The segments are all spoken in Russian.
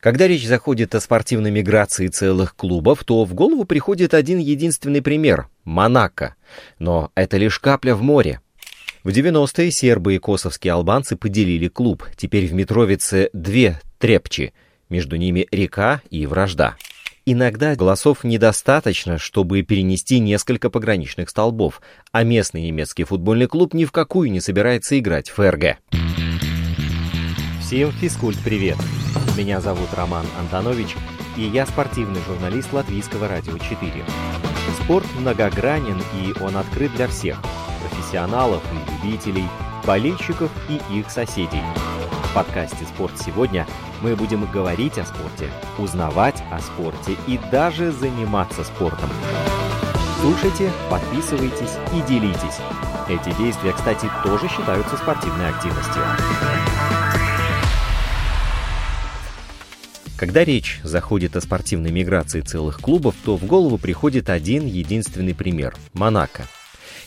Когда речь заходит о спортивной миграции целых клубов, то в голову приходит один единственный пример – Монако. Но это лишь капля в море. В 90-е сербы и косовские албанцы поделили клуб. Теперь в Митровице две трепчи. Между ними река и вражда. Иногда голосов недостаточно, чтобы перенести несколько пограничных столбов, а местный немецкий футбольный клуб ни в какую не собирается играть в ФРГ. Всем физкульт-привет! Меня зовут Роман Антонович, и я спортивный журналист Латвийского радио 4. Спорт многогранен, и он открыт для всех – профессионалов и любителей, болельщиков и их соседей. В подкасте «Спорт сегодня» мы будем говорить о спорте, узнавать о спорте и даже заниматься спортом. Слушайте, подписывайтесь и делитесь. Эти действия, кстати, тоже считаются спортивной активностью. Когда речь заходит о спортивной миграции целых клубов, то в голову приходит один единственный пример – Монако.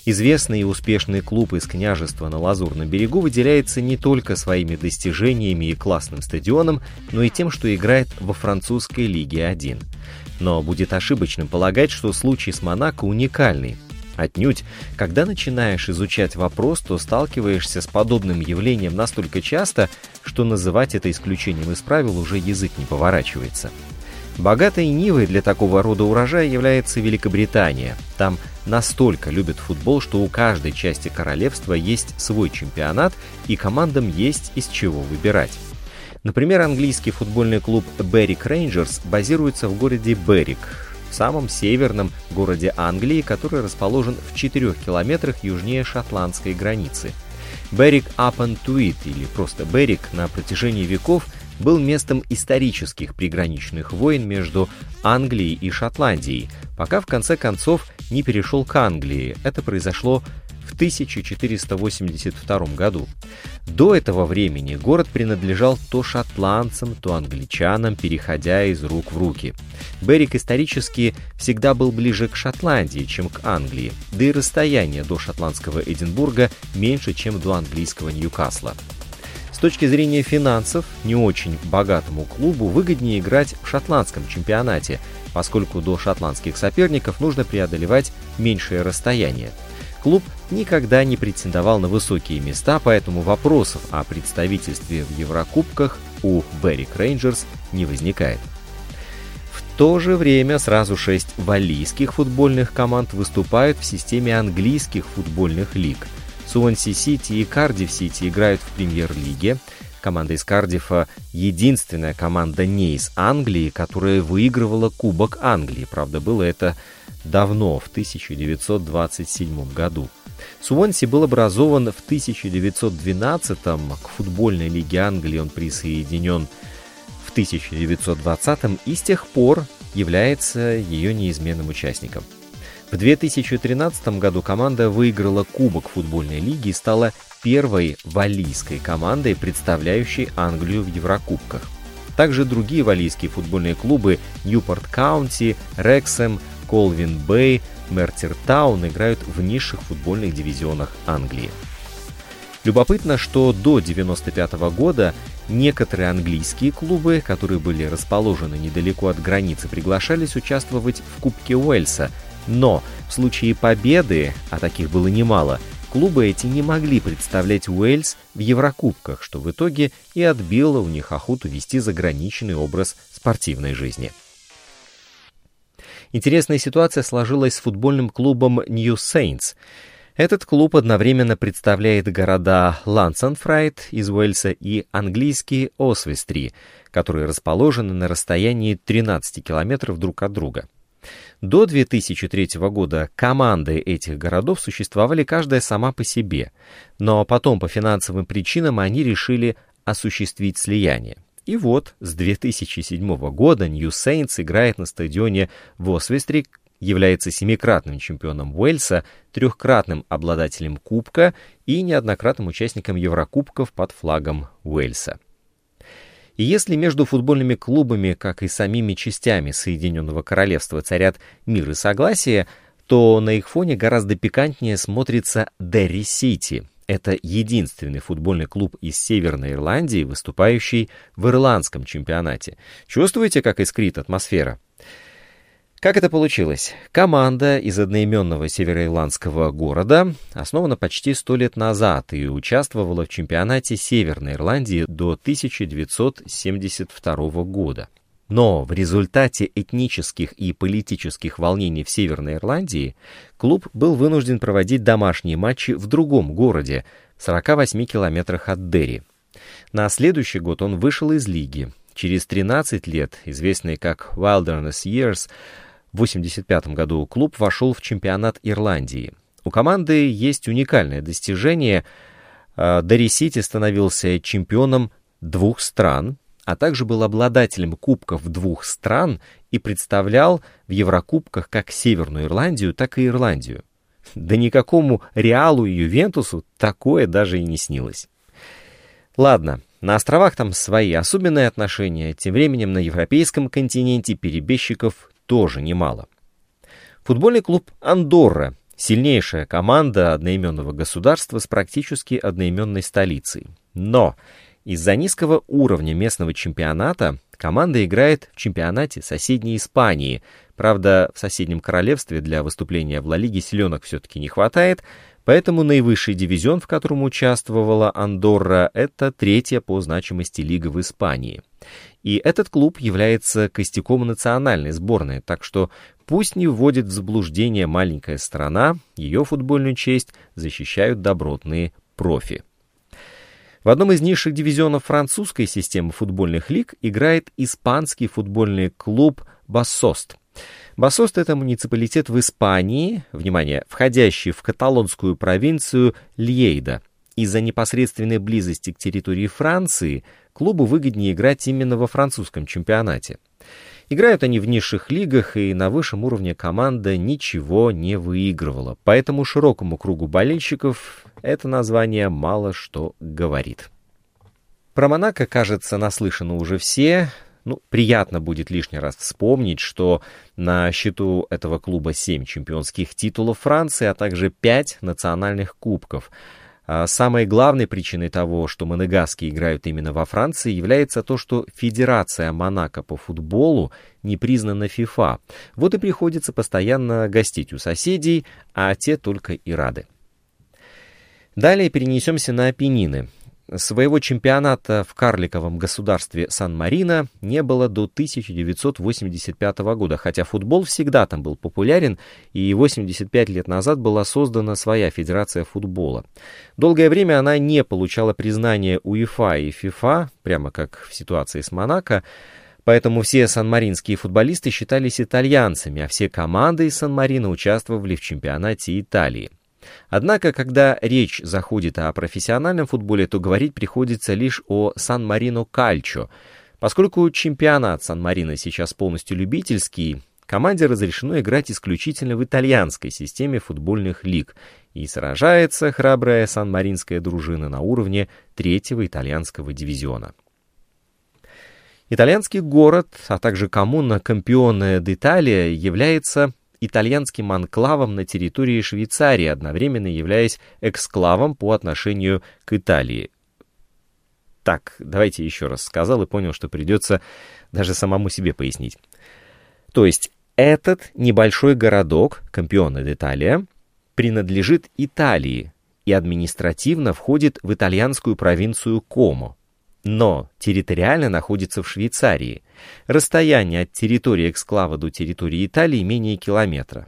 Известный и успешный клуб из княжества на Лазурном берегу выделяется не только своими достижениями и классным стадионом, но и тем, что играет во французской Лиге 1. Но будет ошибочным полагать, что случай с Монако уникальный. Отнюдь, когда начинаешь изучать вопрос, то сталкиваешься с подобным явлением настолько часто, что называть это исключением из правил уже язык не поворачивается. Богатой нивой для такого рода урожая является Великобритания. Там настолько любят футбол, что у каждой части королевства есть свой чемпионат, и командам есть из чего выбирать. Например, английский футбольный клуб Беррик Рейнджерс базируется в городе Беррик, в самом северном городе Англии, который расположен в 4 километрах южнее шотландской границы. Беррик Апан Туит, или просто Беррик, на протяжении веков был местом исторических приграничных войн между Англией и Шотландией, пока в конце концов не перешел к Англии. Это произошло в 1482 году. До этого времени город принадлежал то шотландцам, то англичанам, переходя из рук в руки. Берик исторически всегда был ближе к Шотландии, чем к Англии, да и расстояние до шотландского Эдинбурга меньше, чем до английского Ньюкасла. С точки зрения финансов, не очень богатому клубу выгоднее играть в шотландском чемпионате, поскольку до шотландских соперников нужно преодолевать меньшее расстояние – Клуб никогда не претендовал на высокие места, поэтому вопросов о представительстве в Еврокубках у Беррик Рейнджерс не возникает. В то же время сразу шесть валлийских футбольных команд выступают в системе английских футбольных лиг. Суонси Сити и Кардив Сити играют в премьер-лиге. Команда из Кардифа — единственная команда не из Англии, которая выигрывала Кубок Англии. Правда, было это давно, в 1927 году. Суонси был образован в 1912 к футбольной лиге Англии он присоединен в 1920 и с тех пор является ее неизменным участником. В 2013 году команда выиграла Кубок футбольной лиги и стала первой валийской командой, представляющей Англию в Еврокубках. Также другие валийские футбольные клубы Ньюпорт Каунти, Рексем, Колвин Бэй, Мертир Таун играют в низших футбольных дивизионах Англии. Любопытно, что до 1995 года некоторые английские клубы, которые были расположены недалеко от границы, приглашались участвовать в Кубке Уэльса, но в случае победы, а таких было немало, клубы эти не могли представлять Уэльс в Еврокубках, что в итоге и отбило у них охоту вести заграничный образ спортивной жизни. Интересная ситуация сложилась с футбольным клубом New Saints. Этот клуб одновременно представляет города Лансенфрайт из Уэльса и английские Освестри, которые расположены на расстоянии 13 километров друг от друга. До 2003 года команды этих городов существовали каждая сама по себе, но потом по финансовым причинам они решили осуществить слияние. И вот с 2007 года Нью Сейнтс играет на стадионе в Освестри, является семикратным чемпионом Уэльса, трехкратным обладателем Кубка и неоднократным участником Еврокубков под флагом Уэльса. И если между футбольными клубами, как и самими частями Соединенного Королевства, царят мир и согласие, то на их фоне гораздо пикантнее смотрится Дерри Сити. Это единственный футбольный клуб из Северной Ирландии, выступающий в ирландском чемпионате. Чувствуете, как искрит атмосфера? Как это получилось? Команда из одноименного североирландского города основана почти сто лет назад и участвовала в чемпионате Северной Ирландии до 1972 года. Но в результате этнических и политических волнений в Северной Ирландии клуб был вынужден проводить домашние матчи в другом городе, в 48 километрах от Дерри. На следующий год он вышел из лиги. Через 13 лет, известный как Wilderness Years, в 1985 году клуб вошел в чемпионат Ирландии. У команды есть уникальное достижение. А, Дерри Сити становился чемпионом двух стран, а также был обладателем кубков двух стран и представлял в Еврокубках как Северную Ирландию, так и Ирландию. Да никакому Реалу и Ювентусу такое даже и не снилось. Ладно, на островах там свои особенные отношения, тем временем на европейском континенте перебежчиков тоже немало. Футбольный клуб «Андорра» — сильнейшая команда одноименного государства с практически одноименной столицей. Но из-за низкого уровня местного чемпионата команда играет в чемпионате соседней Испании. Правда, в соседнем королевстве для выступления в Ла Лиге силенок все-таки не хватает, поэтому наивысший дивизион, в котором участвовала Андорра, это третья по значимости лига в Испании. И этот клуб является костяком национальной сборной, так что пусть не вводит в заблуждение маленькая страна, ее футбольную честь защищают добротные профи. В одном из низших дивизионов французской системы футбольных лиг играет испанский футбольный клуб «Бассост». Бассост — это муниципалитет в Испании, внимание, входящий в каталонскую провинцию Льейда. Из-за непосредственной близости к территории Франции клубу выгоднее играть именно во французском чемпионате. Играют они в низших лигах, и на высшем уровне команда ничего не выигрывала, поэтому широкому кругу болельщиков это название мало что говорит. Про Монако, кажется, наслышаны уже все. Ну, приятно будет лишний раз вспомнить, что на счету этого клуба 7 чемпионских титулов Франции, а также 5 национальных кубков – самой главной причиной того, что монегаски играют именно во Франции, является то, что Федерация Монако по футболу не признана ФИФА. Вот и приходится постоянно гостить у соседей, а те только и рады. Далее перенесемся на Апеннины. Своего чемпионата в карликовом государстве Сан-Марино не было до 1985 года, хотя футбол всегда там был популярен, и 85 лет назад была создана своя федерация футбола. Долгое время она не получала признания УЕФА и ФИФА, прямо как в ситуации с Монако, Поэтому все санмаринские футболисты считались итальянцами, а все команды из Сан-Марино участвовали в чемпионате Италии. Однако, когда речь заходит о профессиональном футболе, то говорить приходится лишь о Сан-Марино Кальчо. Поскольку чемпионат Сан-Марино сейчас полностью любительский, команде разрешено играть исключительно в итальянской системе футбольных лиг, и сражается храбрая сан-маринская дружина на уровне третьего итальянского дивизиона. Итальянский город, а также коммуна Кампионе d'Italia является итальянским анклавом на территории Швейцарии, одновременно являясь эксклавом по отношению к Италии. Так, давайте еще раз сказал и понял, что придется даже самому себе пояснить. То есть этот небольшой городок, Кампионе d'Italia, принадлежит Италии и административно входит в итальянскую провинцию Комо но территориально находится в Швейцарии. Расстояние от территории эксклава до территории Италии менее километра.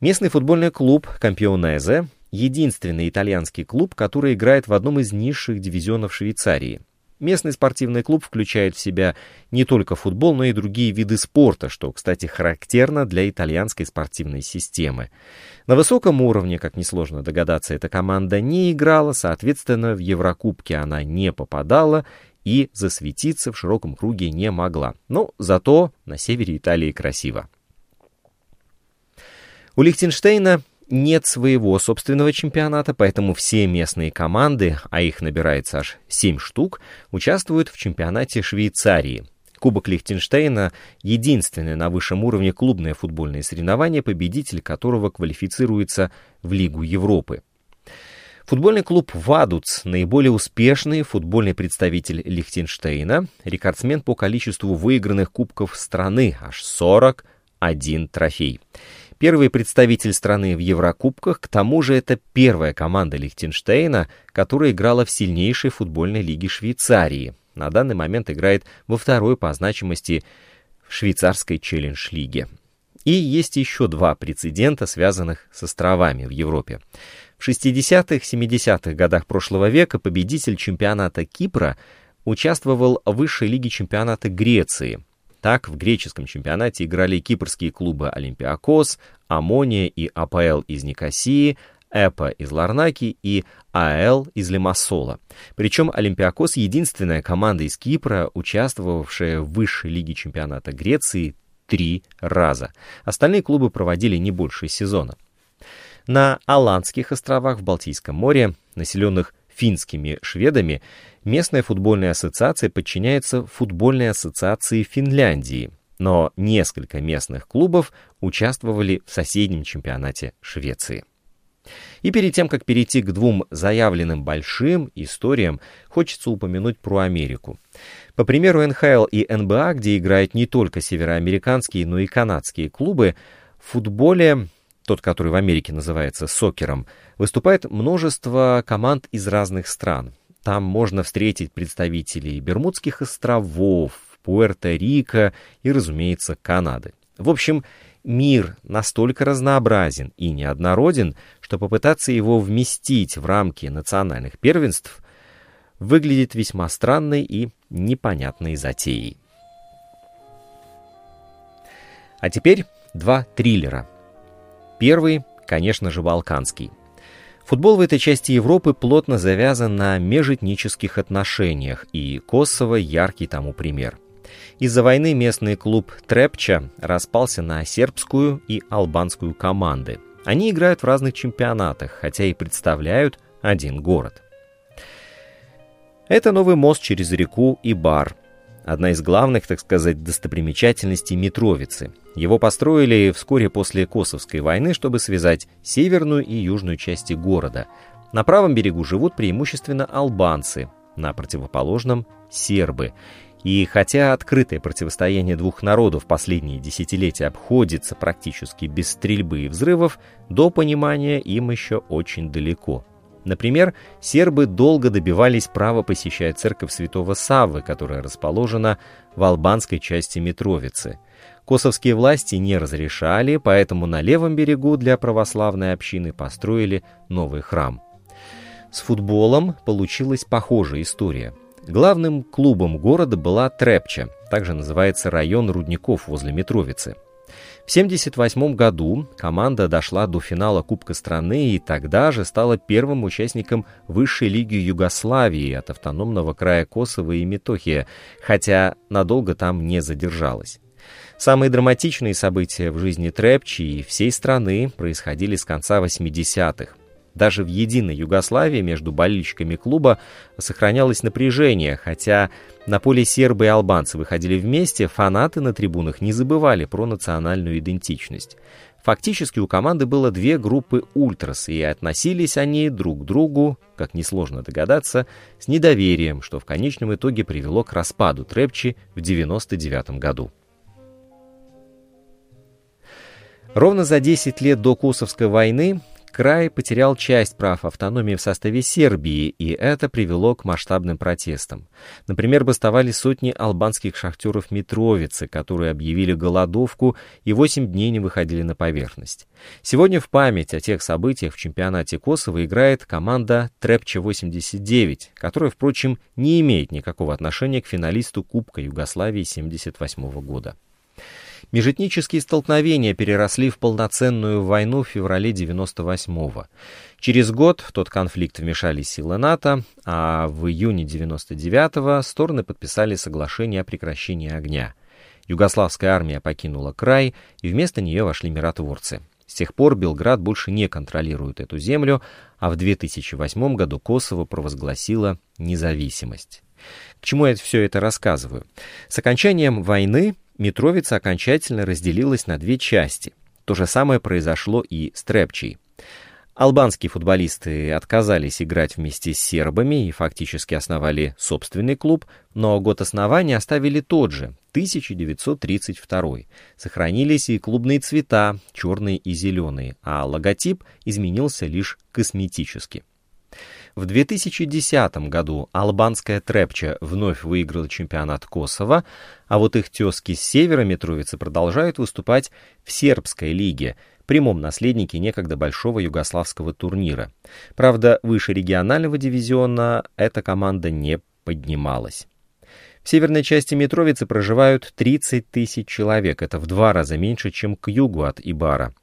Местный футбольный клуб Кампионезе – единственный итальянский клуб, который играет в одном из низших дивизионов Швейцарии – Местный спортивный клуб включает в себя не только футбол, но и другие виды спорта, что, кстати, характерно для итальянской спортивной системы. На высоком уровне, как несложно догадаться, эта команда не играла, соответственно, в Еврокубке она не попадала и засветиться в широком круге не могла. Но зато на севере Италии красиво. У Лихтенштейна нет своего собственного чемпионата, поэтому все местные команды, а их набирается аж 7 штук, участвуют в чемпионате Швейцарии. Кубок Лихтенштейна — единственное на высшем уровне клубное футбольное соревнование, победитель которого квалифицируется в Лигу Европы. Футбольный клуб «Вадуц» — наиболее успешный футбольный представитель Лихтенштейна, рекордсмен по количеству выигранных кубков страны, аж 41 трофей. Первый представитель страны в Еврокубках, к тому же это первая команда Лихтенштейна, которая играла в сильнейшей футбольной лиге Швейцарии. На данный момент играет во второй по значимости швейцарской челлендж-лиге. И есть еще два прецедента, связанных с островами в Европе. В 60-х, 70-х годах прошлого века победитель чемпионата Кипра участвовал в высшей лиге чемпионата Греции – так, в греческом чемпионате играли кипрские клубы «Олимпиакос», «Омония» и «АПОЭЛ» из Никосии, «ЭПА» из Ларнаки и «АЕЛ» из Лимассола. Причем «Олимпиакос» — единственная команда из Кипра, участвовавшая в высшей лиге чемпионата Греции три раза. Остальные клубы проводили не больше сезона. На Аландских островах в Балтийском море, населенных финскими шведами, местная футбольная ассоциация подчиняется футбольной ассоциации Финляндии, но несколько местных клубов участвовали в соседнем чемпионате Швеции. И перед тем, как перейти к двум заявленным большим историям, хочется упомянуть про Америку. По примеру НХЛ и НБА, где играют не только североамериканские, но и канадские клубы, в футболе тот, который в Америке называется сокером, выступает множество команд из разных стран. Там можно встретить представителей Бермудских островов, Пуэрто-Рико и, разумеется, Канады. В общем, мир настолько разнообразен и неоднороден, что попытаться его вместить в рамки национальных первенств выглядит весьма странной и непонятной затеей. А теперь два триллера – Первый, конечно же, балканский. Футбол в этой части Европы плотно завязан на межэтнических отношениях, и Косово – яркий тому пример. Из-за войны местный клуб Трепча распался на сербскую и албанскую команды. Они играют в разных чемпионатах, хотя и представляют один город. Это новый мост через реку Ибар, одна из главных, так сказать, достопримечательностей Митровицы. Его построили вскоре после Косовской войны, чтобы связать северную и южную части города. На правом берегу живут преимущественно албанцы, на противоположном – сербы. И хотя открытое противостояние двух народов последние десятилетия обходится практически без стрельбы и взрывов, до понимания им еще очень далеко – Например, сербы долго добивались права посещать церковь святого Саввы, которая расположена в албанской части Митровицы. Косовские власти не разрешали, поэтому на левом берегу для православной общины построили новый храм. С футболом получилась похожая история. Главным клубом города была Трепча, также называется район рудников возле Митровицы. В 1978 году команда дошла до финала Кубка страны и тогда же стала первым участником высшей лиги Югославии от автономного края Косово и Метохия, хотя надолго там не задержалась. Самые драматичные события в жизни Трепчи и всей страны происходили с конца 80-х. Даже в единой Югославии между болельщиками клуба сохранялось напряжение, хотя на поле сербы и албанцы выходили вместе, фанаты на трибунах не забывали про национальную идентичность. Фактически у команды было две группы ультрас, и относились они друг к другу, как несложно догадаться, с недоверием, что в конечном итоге привело к распаду Трепчи в 99 году. Ровно за 10 лет до Косовской войны Край потерял часть прав автономии в составе Сербии, и это привело к масштабным протестам. Например, бастовали сотни албанских шахтеров Митровицы, которые объявили голодовку и 8 дней не выходили на поверхность. Сегодня в память о тех событиях в чемпионате Косово играет команда Трепче-89, которая, впрочем, не имеет никакого отношения к финалисту Кубка Югославии 1978 года. Межэтнические столкновения переросли в полноценную войну в феврале 98-го. Через год в тот конфликт вмешались силы НАТО, а в июне 99-го стороны подписали соглашение о прекращении огня. Югославская армия покинула край, и вместо нее вошли миротворцы. С тех пор Белград больше не контролирует эту землю, а в 2008 году Косово провозгласило независимость. К чему я все это рассказываю? С окончанием войны Митровица окончательно разделилась на две части. То же самое произошло и с Трепчей. Албанские футболисты отказались играть вместе с сербами и фактически основали собственный клуб, но год основания оставили тот же, 1932. Сохранились и клубные цвета, черные и зеленые, а логотип изменился лишь косметически. В 2010 году албанская Трепча вновь выиграла чемпионат Косово, а вот их тезки с севера Митровицы продолжают выступать в сербской лиге, прямом наследнике некогда большого югославского турнира. Правда, выше регионального дивизиона эта команда не поднималась. В северной части Митровицы проживают 30 тысяч человек, это в два раза меньше, чем к югу от Ибара.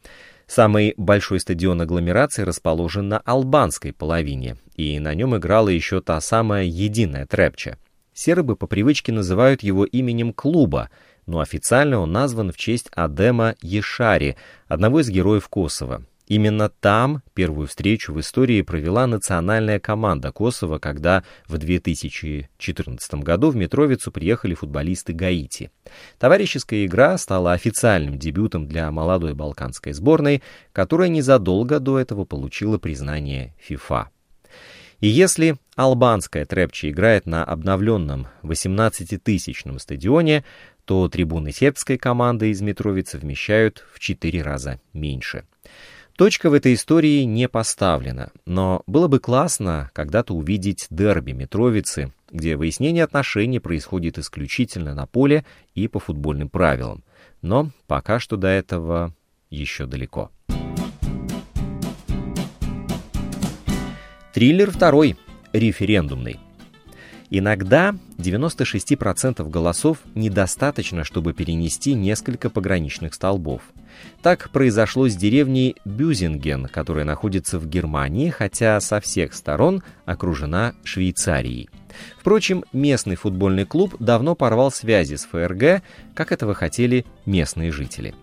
Самый большой стадион агломерации расположен на албанской половине, и на нем играла еще та самая единая Трепча. Сербы по привычке называют его именем клуба, но официально он назван в честь Адема Ешари, одного из героев Косово. Именно там первую встречу в истории провела национальная команда Косово, когда в 2014 году в Митровицу приехали футболисты Гаити. Товарищеская игра стала официальным дебютом для молодой балканской сборной, которая незадолго до этого получила признание ФИФА. И если албанская Трепчи играет на обновленном 18-тысячном стадионе, то трибуны сербской команды из Митровицы вмещают в 4 раза меньше. Точка в этой истории не поставлена, но было бы классно когда-то увидеть дерби Митровицы, где выяснение отношений происходит исключительно на поле и по футбольным правилам. Но пока что до этого еще далеко. Триллер второй, референдумный. Иногда 96% голосов недостаточно, чтобы перенести несколько пограничных столбов. Так произошло с деревней Бюзинген, которая находится в Германии, хотя со всех сторон окружена Швейцарией. Впрочем, местный футбольный клуб давно порвал связи с ФРГ, как этого хотели местные жители.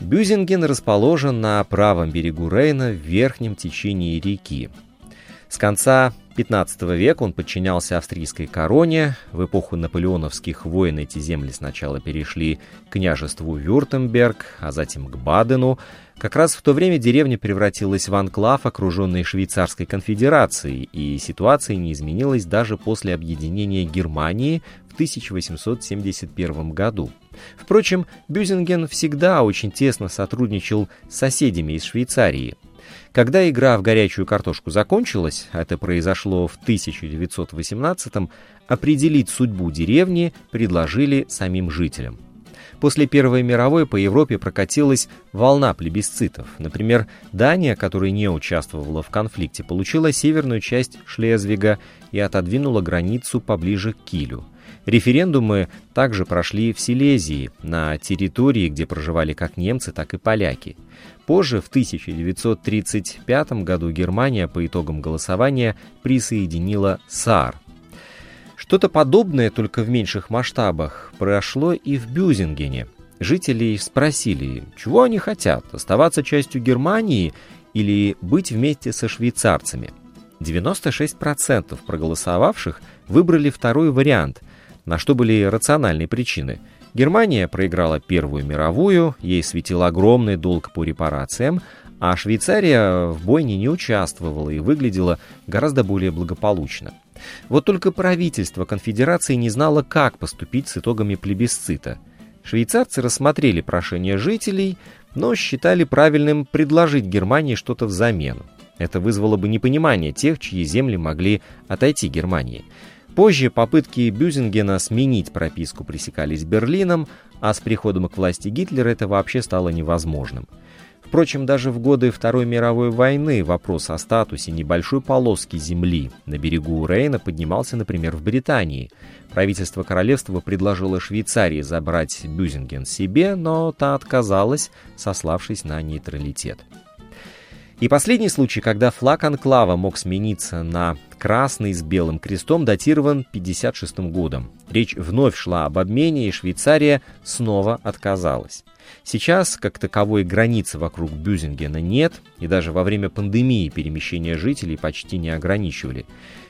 Бюзинген расположен на правом берегу Рейна в верхнем течении реки. С конца XV века он подчинялся австрийской короне. В эпоху наполеоновских войн эти земли сначала перешли к княжеству Вюртемберг, а затем к Бадену. Как раз в то время деревня превратилась в анклав, окруженный Швейцарской конфедерацией, и ситуация не изменилась даже после объединения Германии в 1871 году. Впрочем, Бюзинген всегда очень тесно сотрудничал с соседями из Швейцарии – когда игра в горячую картошку закончилась, это произошло в 1918-м, определить судьбу деревни предложили самим жителям. После Первой мировой по Европе прокатилась волна плебисцитов. Например, Дания, которая не участвовала в конфликте, получила северную часть Шлезвига и отодвинула границу поближе к Килю. Референдумы также прошли в Силезии, на территории, где проживали как немцы, так и поляки. Позже, в 1935 году, Германия по итогам голосования присоединила САР. Что-то подобное, только в меньших масштабах, прошло и в Бюзингене. Жители спросили, чего они хотят, оставаться частью Германии или быть вместе со швейцарцами. 96% проголосовавших выбрали второй вариант – на что были рациональные причины. Германия проиграла Первую мировую, ей светил огромный долг по репарациям, а Швейцария в бойне не участвовала и выглядела гораздо более благополучно. Вот только правительство конфедерации не знало, как поступить с итогами плебисцита. Швейцарцы рассмотрели прошение жителей, но считали правильным предложить Германии что-то взамен. Это вызвало бы непонимание тех, чьи земли могли отойти Германии. Позже попытки Бюзингена сменить прописку пресекались Берлином, а с приходом к власти Гитлера это вообще стало невозможным. Впрочем, даже в годы Второй мировой войны вопрос о статусе небольшой полоски земли на берегу Рейна поднимался, например, в Британии. Правительство королевства предложило Швейцарии забрать Бюзинген себе, но та отказалась, сославшись на нейтралитет. И последний случай, когда флаг анклава мог смениться на красный с белым крестом, датирован 56 годом. Речь вновь шла об обмене, и Швейцария снова отказалась. Сейчас, как таковой границы вокруг Бюзингена нет, и даже во время пандемии перемещения жителей почти не ограничивали.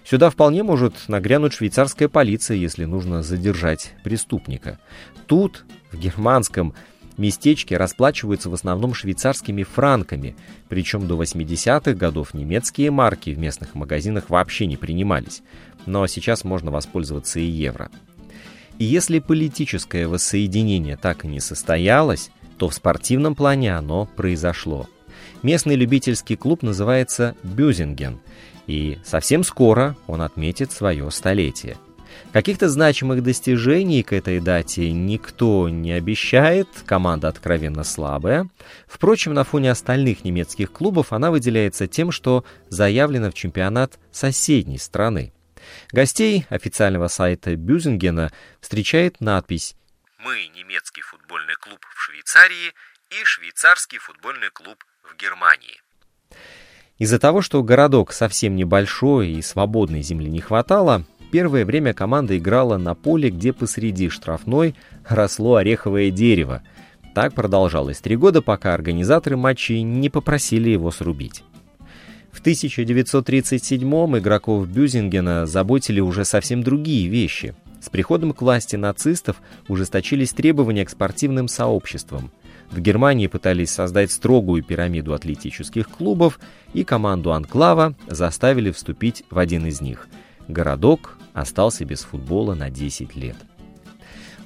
Сюда вполне может нагрянуть швейцарская полиция, если нужно задержать преступника. Тут, в германском местечки расплачиваются в основном швейцарскими франками, причем до 80-х годов немецкие марки в местных магазинах вообще не принимались, но сейчас можно воспользоваться и евро. И если политическое воссоединение так и не состоялось, то в спортивном плане оно произошло. Местный любительский клуб называется «Бюзинген», и совсем скоро он отметит свое столетие. Каких-то значимых достижений к этой дате никто не обещает, команда откровенно слабая. Впрочем, на фоне остальных немецких клубов она выделяется тем, что заявлена в чемпионат соседней страны. Гостей официального сайта Бюзингена встречает надпись «Мы немецкий футбольный клуб в Швейцарии и швейцарский футбольный клуб в Германии». Из-за того, что городок совсем небольшой и свободной земли не хватало, первое время команда играла на поле, где посреди штрафной росло ореховое дерево. Так продолжалось три года, пока организаторы матчей не попросили его срубить. В 1937-м игроков Бюзингена заботили уже совсем другие вещи. С приходом к власти нацистов ужесточились требования к спортивным сообществам. В Германии пытались создать строгую пирамиду атлетических клубов, и команду Анклава заставили вступить в один из них. Городок остался без футбола на 10 лет.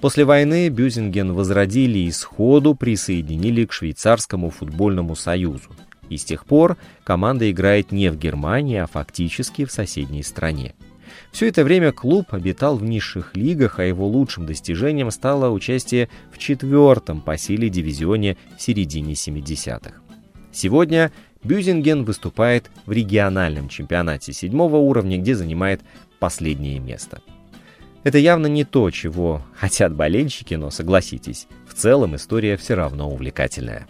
После войны Бюзинген возродили и сходу присоединили к Швейцарскому футбольному союзу. И с тех пор команда играет не в Германии, а фактически в соседней стране. Все это время клуб обитал в низших лигах, а его лучшим достижением стало участие в четвертом по силе дивизионе в середине 70-х. Сегодня Бюзинген выступает в региональном чемпионате седьмого уровня, где занимает последнее место. Это явно не то, чего хотят болельщики, но согласитесь, в целом история все равно увлекательная.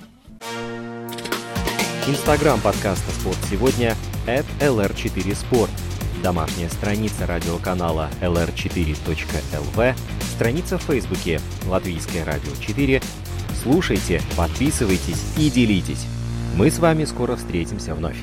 Инстаграм подкаста «Спорт сегодня» at lr4sport. Домашняя страница радиоканала lr4.lv, страница в Фейсбуке «Латвийское радио 4». Слушайте, подписывайтесь и делитесь. Мы с вами скоро встретимся вновь.